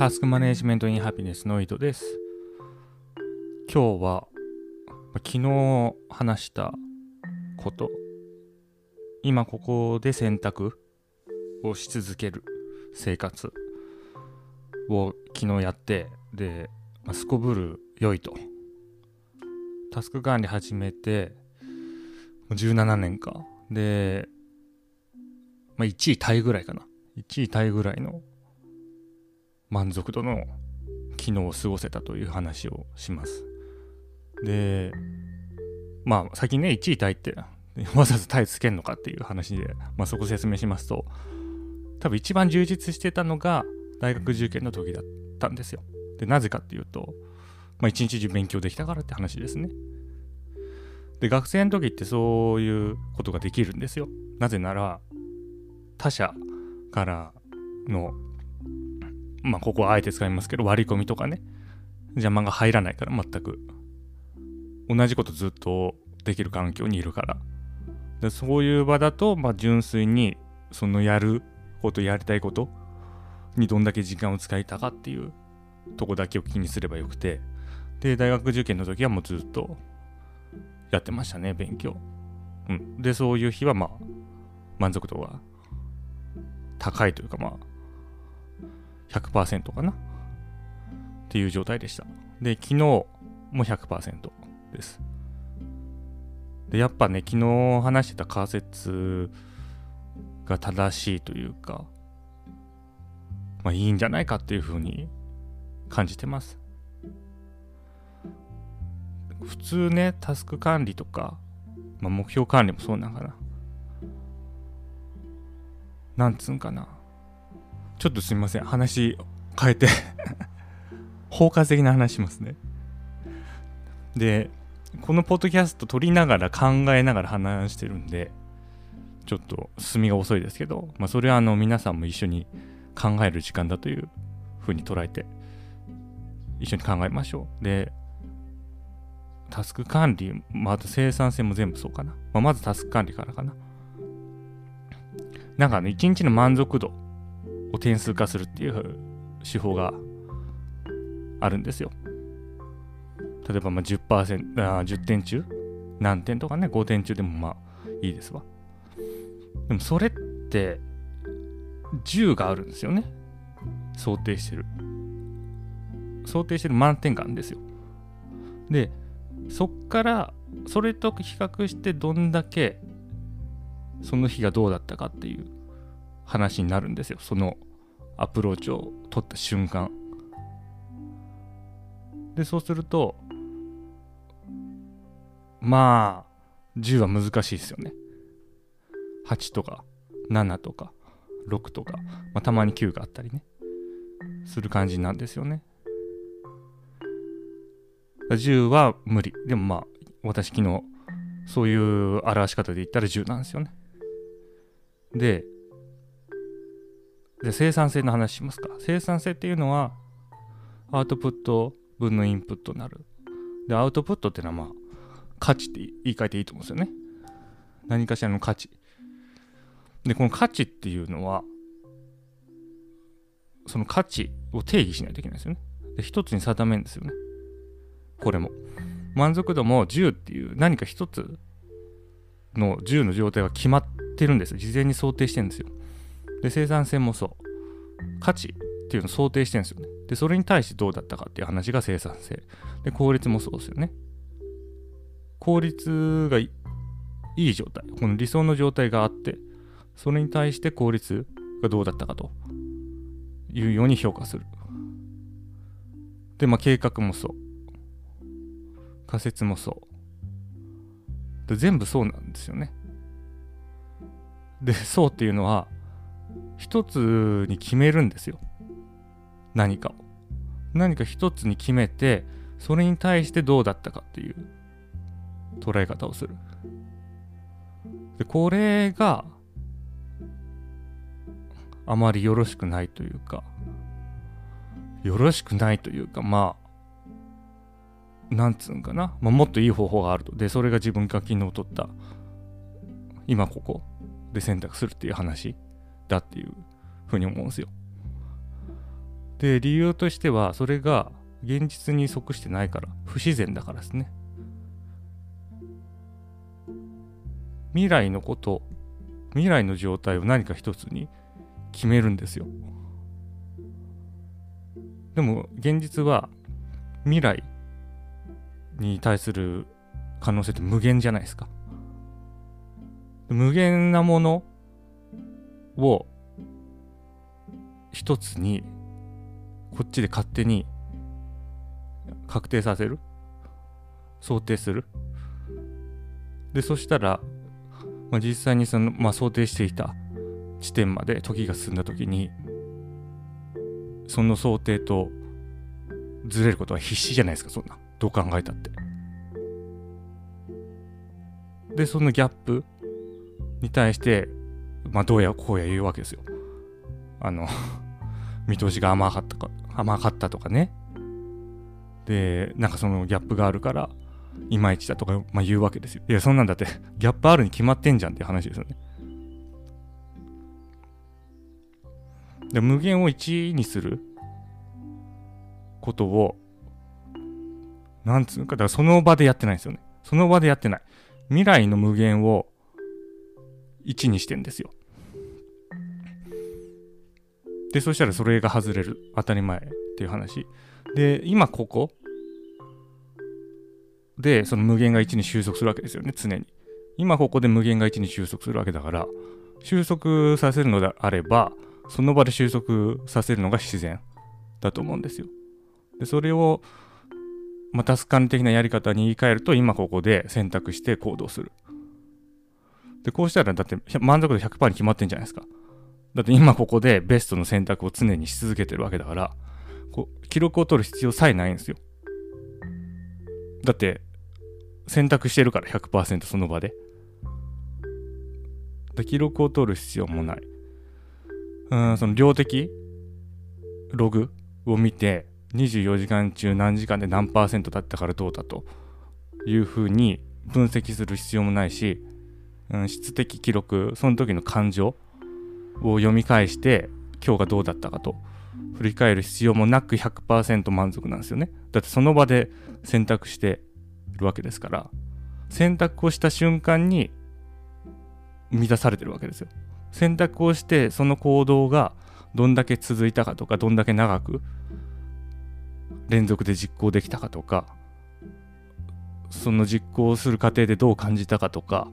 タスクマネジメントインハピネスの井戸です。今日は昨日話したこと、今ここで選択をし続ける生活を昨日やって、で、すこぶる良いと。タスク管理始めて、17年か。で、まあ、1位タイぐらいかな。1位タイぐらいの満足度の機能を過ごせたという話をします。で、まあ先にね、1位タイってわざわざタイつけんのかっていう話で、まあ、そこ説明しますと、多分一番充実してたのが大学受験の時だったんですよ。で、なぜかっていうと、まあ一日中勉強できたからって話ですね。で、学生の時ってそういうことができるんですよ。なぜなら、他者からのまあここはあえて使いますけど割り込みとかね。邪魔が入らないから全く。同じことずっとできる環境にいるから。でそういう場だと、まあ、純粋にそのやることやりたいことにどんだけ時間を使いたかっていうとこだけを気にすればよくて。で大学受験の時はもうずっとやってましたね勉強、うん、でそういう日はまあ満足度が高いというかまあ100%かな？っていう状態でした。で、昨日も100%です。で、やっぱね、昨日話してた仮説が正しいというか、まあいいんじゃないかっていうふうに感じてます。普通ね、タスク管理とか、まあ、目標管理もそうなんかな。なんつうんかな。ちょっとすみません。話変えて 包括的な話しますね。で、このポッドキャスト撮りながら考えながら話してるんで、ちょっと進みが遅いですけど、まあ、それはあの皆さんも一緒に考える時間だというふうに捉えて、一緒に考えましょう。で、タスク管理、まあ、あと生産性も全部そうかな。まあ、まずタスク管理からかな。なんかね、一日の満足度を点数化するっていう手法があるんですよ。例えばまあ10%あ10点中何点とかね5点中でもまあいいですわ。でもそれって10があるんですよね。想定してる。想定してる満点感ですよ。で、そっからそれと比較してどんだけその日がどうだったかっていう話になるんですよ。そのアプローチを取った瞬間。でそうするとまあ10は難しいですよね。8とか7とか6とか、まあ、たまに9があったりね。する感じなんですよね。10は無理。でもまあ私昨日そういう表し方で言ったら10なんですよね。でで生産性の話しますか？生産性っていうのはアウトプット分のインプットになる。でアウトプットっていうのはまあ価値って言い換えていいと思うんですよね。何かしらの価値。でこの価値っていうのはその価値を定義しないといけないですよね。で一つに定めるんですよね。これも。満足度も10っていう何か一つの10の状態は決まってるんです。事前に想定してるんですよ。で、生産性もそう。価値っていうのを想定してるんですよね。で、それに対してどうだったかっていう話が生産性。で、効率もそうですよね。効率がいい状態。この理想の状態があって、それに対して効率がどうだったかというように評価する。で、まあ、計画もそう。仮説もそう。で、全部そうなんですよね。で、そうっていうのは、一つに決めるんですよ。何かを。何か一つに決めて、それに対してどうだったかっていう捉え方をする。で、これがあまりよろしくないというか、よろしくないというか、まあ、なんつうんかな、まあ、もっといい方法があると。で、それが自分が昨日取った、今ここで選択するっていう話だっていうふうに思うんですよ。で理由としてはそれが現実に即してないから不自然だからですね。未来のこと未来の状態を何か一つに決めるんですよ。でも現実は未来に対する可能性って無限じゃないですか。無限なものを一つにこっちで勝手に確定させる？想定する？でそしたら、まあ、実際にその、まあ、想定していた地点まで時が進んだ時にその想定とずれることは必死じゃないですかそんな。どう考えたって。でそのギャップに対してまあどうやこうや言うわけですよ。あの 見通しが甘かったか甘かったとかね。でなんかそのギャップがあるからいまいちだとか、まあ、言うわけですよ。いやそんなんだって ギャップあるに決まってんじゃんっていう話ですよね。で無限を1にすることをなんつうかだからその場でやってないんですよね。その場でやってない。未来の無限を1にしてんですよ。で、そしたらそれが外れる。当たり前っていう話。で、今ここで、その無限が1に収束するわけですよね、常に。今ここで無限が1に収束するわけだから、収束させるのであれば、その場で収束させるのが自然だと思うんですよ。で、それを、まあ、タスク管理的なやり方に言い換えると、今ここで選択して行動する。で、こうしたら、だって満足度100%に決まってんじゃないですか。だって今ここでベストの選択を常にし続けてるわけだから、こう記録を取る必要さえないんですよ。だって、選択してるから100%その場で。で記録を取る必要もない。うん、その量的ログを見て、24時間中何時間で何パーセントだったからどうだというふうに分析する必要もないし、うん、質的記録、その時の感情、を読み返して今日がどうだったかと振り返る必要もなく100%満足なんですよね。だってその場で選択してるわけですから選択をした瞬間に満たされてるわけですよ。選択をしてその行動がどんだけ続いたかとかどんだけ長く連続で実行できたかとかその実行する過程でどう感じたかとか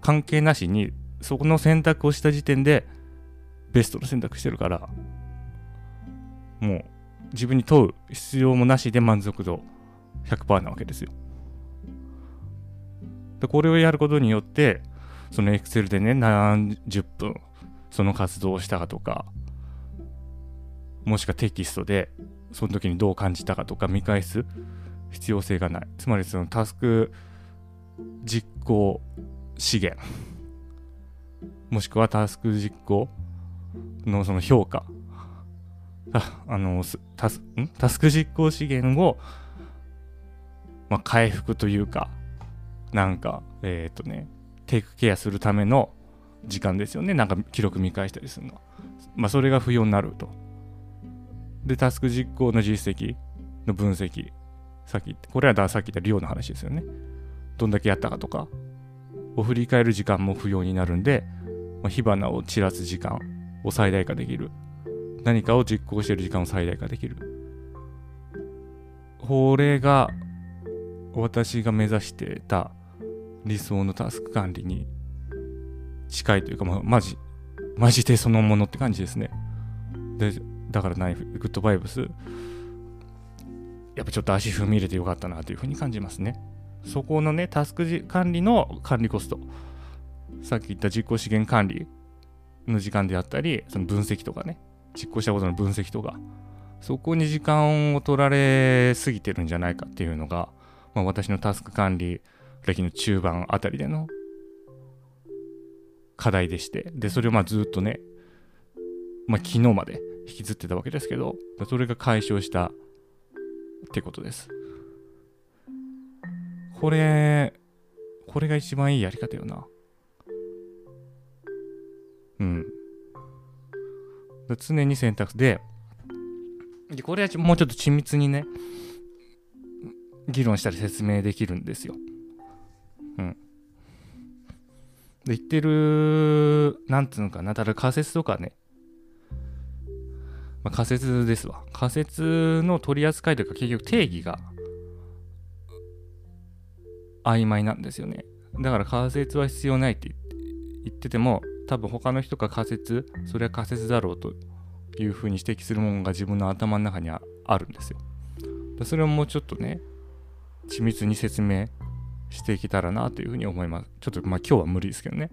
関係なしにそこの選択をした時点でベストの選択してるからもう自分に問う必要もなしで満足度100%なわけですよ。でこれをやることによってその Excel でね何十分その活動をしたかとかもしくはテキストでその時にどう感じたかとか見返す必要性がない。つまりそのタスク実行資源もしくはタスク実行のその評価。あのタスタスク実行資源を、まあ、回復というかなんかえっ、ー、とねテイクケアするための時間ですよね。なんか記録見返したりするのまあそれが不要になると。でタスク実行の実績の分析さっきこれはさっき言った量の話ですよね。どんだけやったかとかを振り返る時間も不要になるんで、まあ、火花を散らす時間を最大化できる。何かを実行している時間を最大化できる。これが私が目指してた理想のタスク管理に近いというか、まあ、マジ、マジでそのものって感じですね。で、だからナイフ、グッドバイブス、やっぱちょっと足踏み入れてよかったなというふうに感じますね。そこのね、タスク管理の管理コスト。さっき言った実行資源管理の時間であったり、その分析とかね、実行したことの分析とか、そこに時間を取られすぎてるんじゃないかっていうのが、まあ、私のタスク管理歴の中盤あたりでの課題でして、で、それをまあずっとね、まあ昨日まで引きずってたわけですけど、それが解消したってことです。これ、これが一番いいやり方よな。うん。常に選択で、でこれはもうちょっと緻密にね議論したり説明できるんですよ。うん。で言ってるなんつうのかなただ仮説とかね、まあ、仮説ですわ仮説の取り扱いというか結局定義が曖昧なんですよねだから仮説は必要ないって言ってても多分他の人が仮説それは仮説だろうというふうに指摘するものが自分の頭の中にあるんですよ。それをもうちょっとね緻密に説明していけたらなというふうに思います。ちょっとまあ今日は無理ですけどね。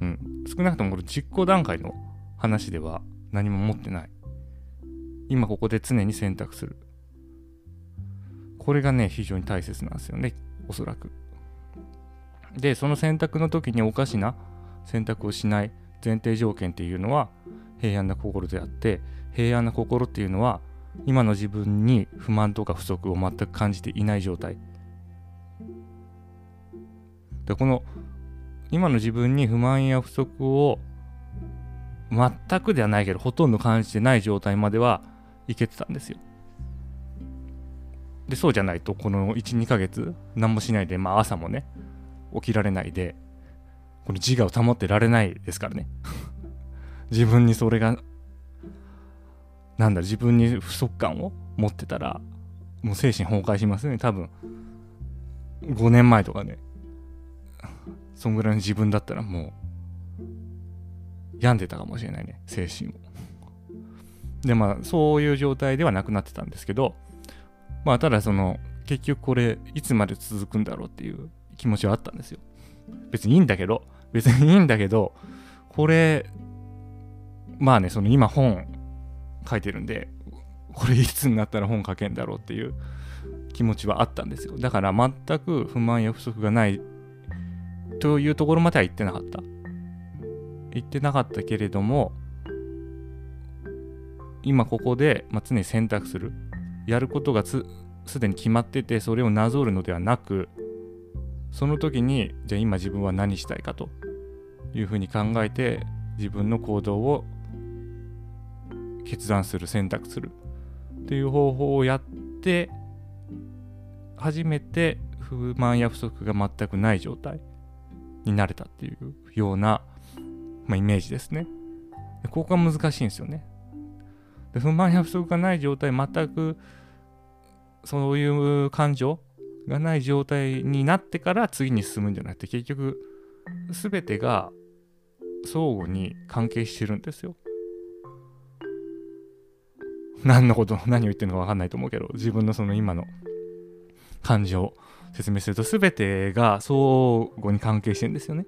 うん。少なくともこれ実行段階の話では何も持ってない。今ここで常に選択する。これがね非常に大切なんですよねおそらく。でその選択の時におかしな選択をしない前提条件っていうのは平安な心であって平安な心っていうのは今の自分に不満とか不足を全く感じていない状態。でこの今の自分に不満や不足を全くではないけどほとんど感じてない状態まではいけてたんですよ。でそうじゃないとこの12ヶ月何もしないでまあ朝もね起きられないでこの自我を保ってられないですからね。自分にそれがなんだ自分に不足感を持ってたらもう精神崩壊しますね多分。5年前とかね。そんぐらいの自分だったらもう病んでたかもしれないね精神を。でまあそういう状態ではなくなってたんですけどまあただその結局これいつまで続くんだろうっていう気持ちはあったんですよ。別にいいんだけど別にいいんだけどこれまあねその今本書いてるんでこれいつになったら本書けんだろうっていう気持ちはあったんですよ。だから全く不満や不足がないというところまでは言ってなかった。言ってなかったけれども今ここで、まあ、常に選択する。やることがすでに決まっててそれをなぞるのではなくその時にじゃあ今自分は何したいかというふうに考えて自分の行動を決断する選択するっていう方法をやって初めて不満や不足が全くない状態になれたっていうような、まあ、イメージですね。ここが難しいんですよね。で不満や不足がない状態全くそういう感情がない状態になってから次に進むんじゃなくて結局全てが相互に関係してるんですよ。何のこと、何を言ってるのか分かんないと思うけど、自分のその今の感情を説明すると、全てが相互に関係してるんですよね。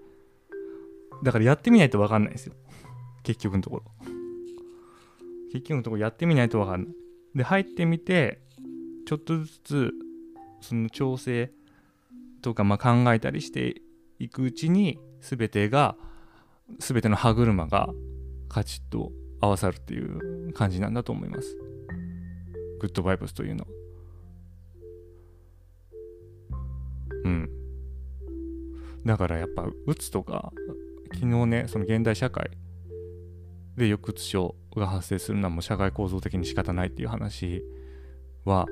だからやってみないと分かんないですよ。結局のところ。結局のところやってみないと分かんない。で、入ってみて、ちょっとずつ、その調整とか、まあ、考えたりしていくうちに、全てが、全ての歯車がカチッと合わさるっていう感じなんだと思います。グッドバイブスというの。うん。だからやっぱ、うつとか、昨日ね、その現代社会で抑うつ症が発生するのはもう社会構造的に仕方ないっていう話は、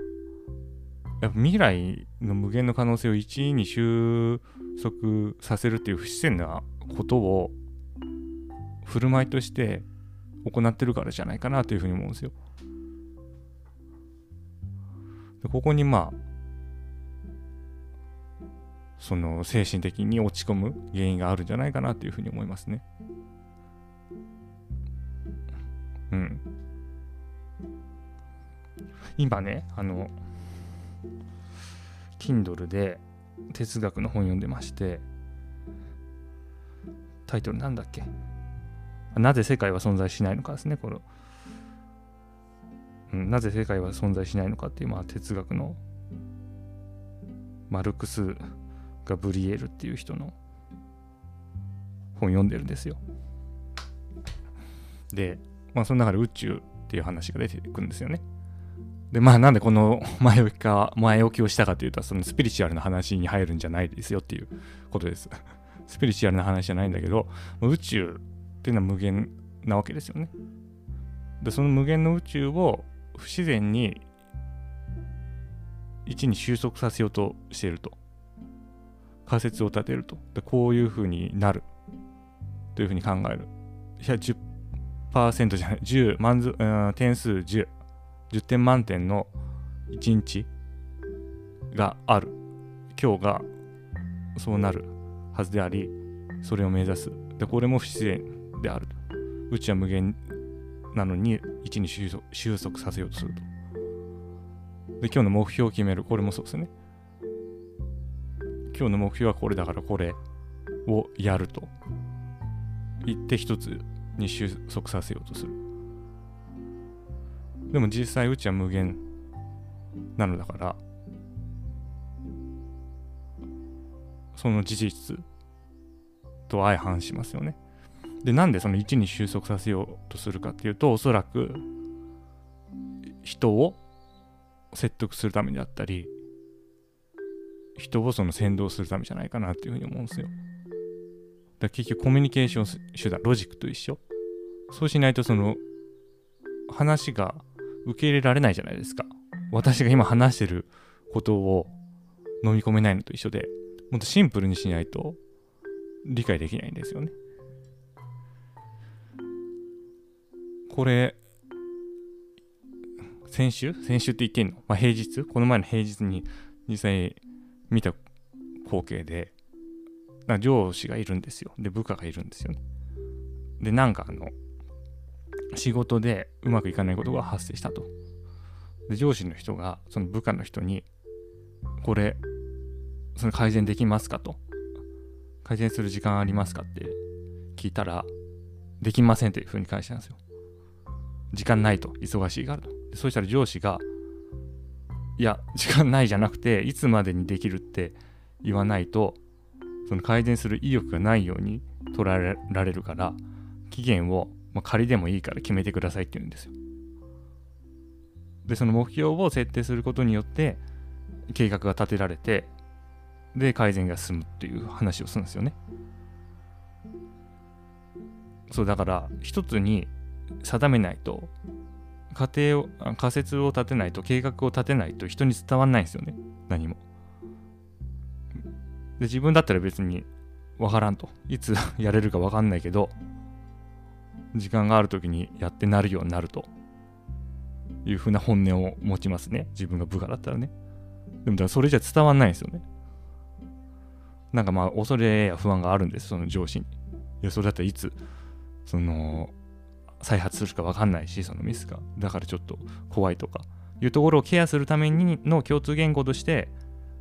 やっぱ未来の無限の可能性を一位に収束させるっていう不自然なことを振る舞いとして行ってるからじゃないかなというふうに思うんですよ。でここにまあその精神的に落ち込む原因があるんじゃないかなというふうに思いますね。うん。今ね、あの、Kindle で哲学の本読んでまして、タイトルなんだっけ？なぜ世界は存在しないのかですね、この。うん、なぜ世界は存在しないのかっていう、まあ、哲学のマルクス・ガブリエルっていう人の本読んでるんですよ。で、まあ、その中で宇宙っていう話が出てくるんですよね。で、まあ、なんでこの 前置きか、前置きをしたかというと、そのスピリチュアルな話に入るんじゃないですよっていうことです。スピリチュアルな話じゃないんだけど、宇宙っていうのは無限なわけですよね。でその無限の宇宙を不自然に1に収束させようとしていると。仮説を立てると。でこういうふうになる。というふうに考える。いや10%じゃない。10満足、うん、点数10 10点満点の1日がある。今日がそうなるはずでありそれを目指す。でこれも不自然である宇宙は無限なのに1に収束収束させようとすると。で今日の目標を決める。これもそうですね。今日の目標はこれだからこれをやると。言って一つに収束させようとする。でも実際うちは無限なのだからその事実と相反しますよねでなんでその1に収束させようとするかっていうとおそらく人を説得するためであったり人をその先導するためじゃないかなっていうふうに思うんですよ。だから結局コミュニケーション手段、ロジックと一緒。そうしないとその話が受け入れられないじゃないですか。私が今話してることを飲み込めないのと一緒で、もっとシンプルにしないと理解できないんですよね。これ、先週？先週って言ってんの？まあ、平日？この前の平日に実際見た光景で、上司がいるんですよ。で、部下がいるんですよね。で、なんかあの、仕事でうまくいかないことが発生したと。で、上司の人が、その部下の人に、これ、その改善できますかと。改善する時間ありますかって聞いたら、できませんというふうに返したんですよ。時間ないと。忙しいからと。でそしたら上司が、いや、時間ないじゃなくて、いつまでにできるって言わないと、その改善する意欲がないように捉えられるから、期限を、まあ、仮でもいいから決めてくださいって言うんですよ。で、その目標を設定することによって、計画が立てられて、で、改善が進むっていう話をするんですよね。そう、だから、一つに定めないと、仮定を仮説を立てないと計画を立てないと人に伝わんないんですよね何もで自分だったら別に分からんといつ やれるか分かんないけど時間がある時にやってなるようになるというふうな本音を持ちますね。自分が部下だったらね。でもだからそれじゃ伝わんないんですよね。なんかまあ恐れや不安があるんですその上司に。いやそれだったらいつその再発するか分かんないしそのミスが。だからちょっと怖いとかいうところをケアするためにの共通言語として、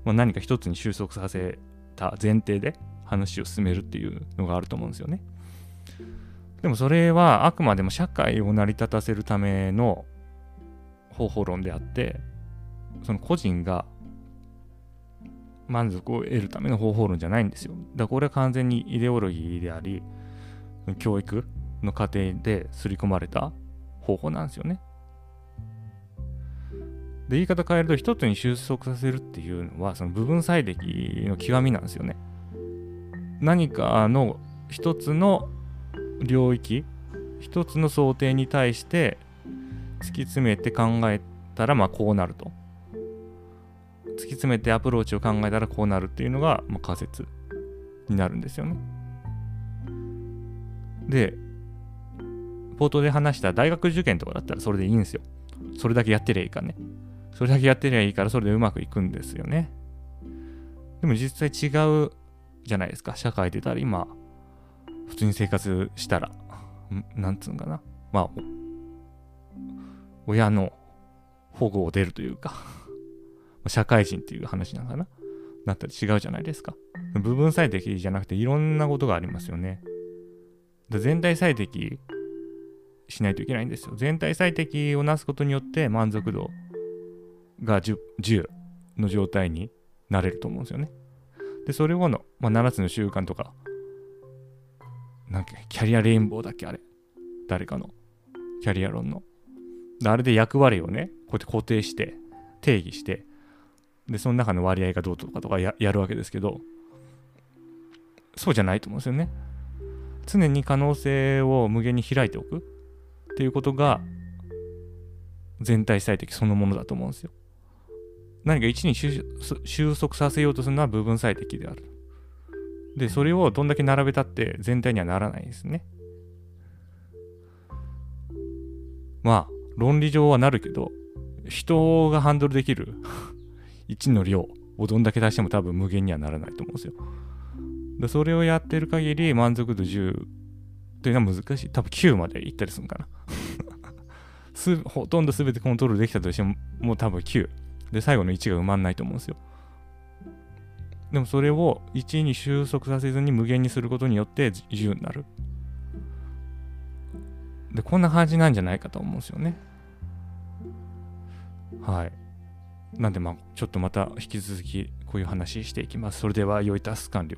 まあ、何か一つに収束させた前提で話を進めるっていうのがあると思うんですよね。でもそれはあくまでも社会を成り立たせるための方法論であってその個人が満足を得るための方法論じゃないんですよだからこれは完全にイデオロギーであり教育の過程で刷り込まれた方法なんですよね。で、言い方変えると一つに収束させるっていうのは、その部分最適の極みなんですよね。何かの一つの領域、一つの想定に対して突き詰めて考えたら、まあこうなると。突き詰めてアプローチを考えたらこうなるっていうのが、まあ、仮説になるんですよね。で、冒頭で話した大学受験とかだったらそれでいいんですよ。それだけやってりゃいいかね。それだけやってりゃいいからそれでうまくいくんですよね。でも実際違うじゃないですか。社会出たら今、普通に生活したら、なんつうんかな。まあ、親の保護を出るというか 社会人っていう話なのかな。なったり違うじゃないですか。部分最適じゃなくていろんなことがありますよね。全体最適しないといけないんですよ。全体最適をなすことによって満足度が 10, 10の状態になれると思うんですよね。で、それをの、まあ、7つの習慣とか、なんかキャリアレインボーだっけあれ？誰かの。キャリア論の。あれで役割をね、こうやって固定して、定義して、で、その中の割合がどうとかとかやるわけですけど、そうじゃないと思うんですよね。常に可能性を無限に開いておく。っていうことが全体最適そのものだと思うんですよ。何か1に収束させようとするのは部分最適である。で、それをどんだけ並べたって全体にはならないんですね。まあ、論理上はなるけど、人がハンドルできる 1の量をどんだけ出しても多分無限にはならないと思うんですよ。でそれをやってる限り満足度10というのは難しい。多分9までいったりするのかな す。ほとんど全てコントロールできたとしても、もう多分9。で、最後の1が埋まんないと思うんですよ。でもそれを1に収束させずに無限にすることによって自由になる。で、こんな感じなんじゃないかと思うんですよね。はい。なんでまあ、ちょっとまた引き続きこういう話していきます。それでは、良いタス完了。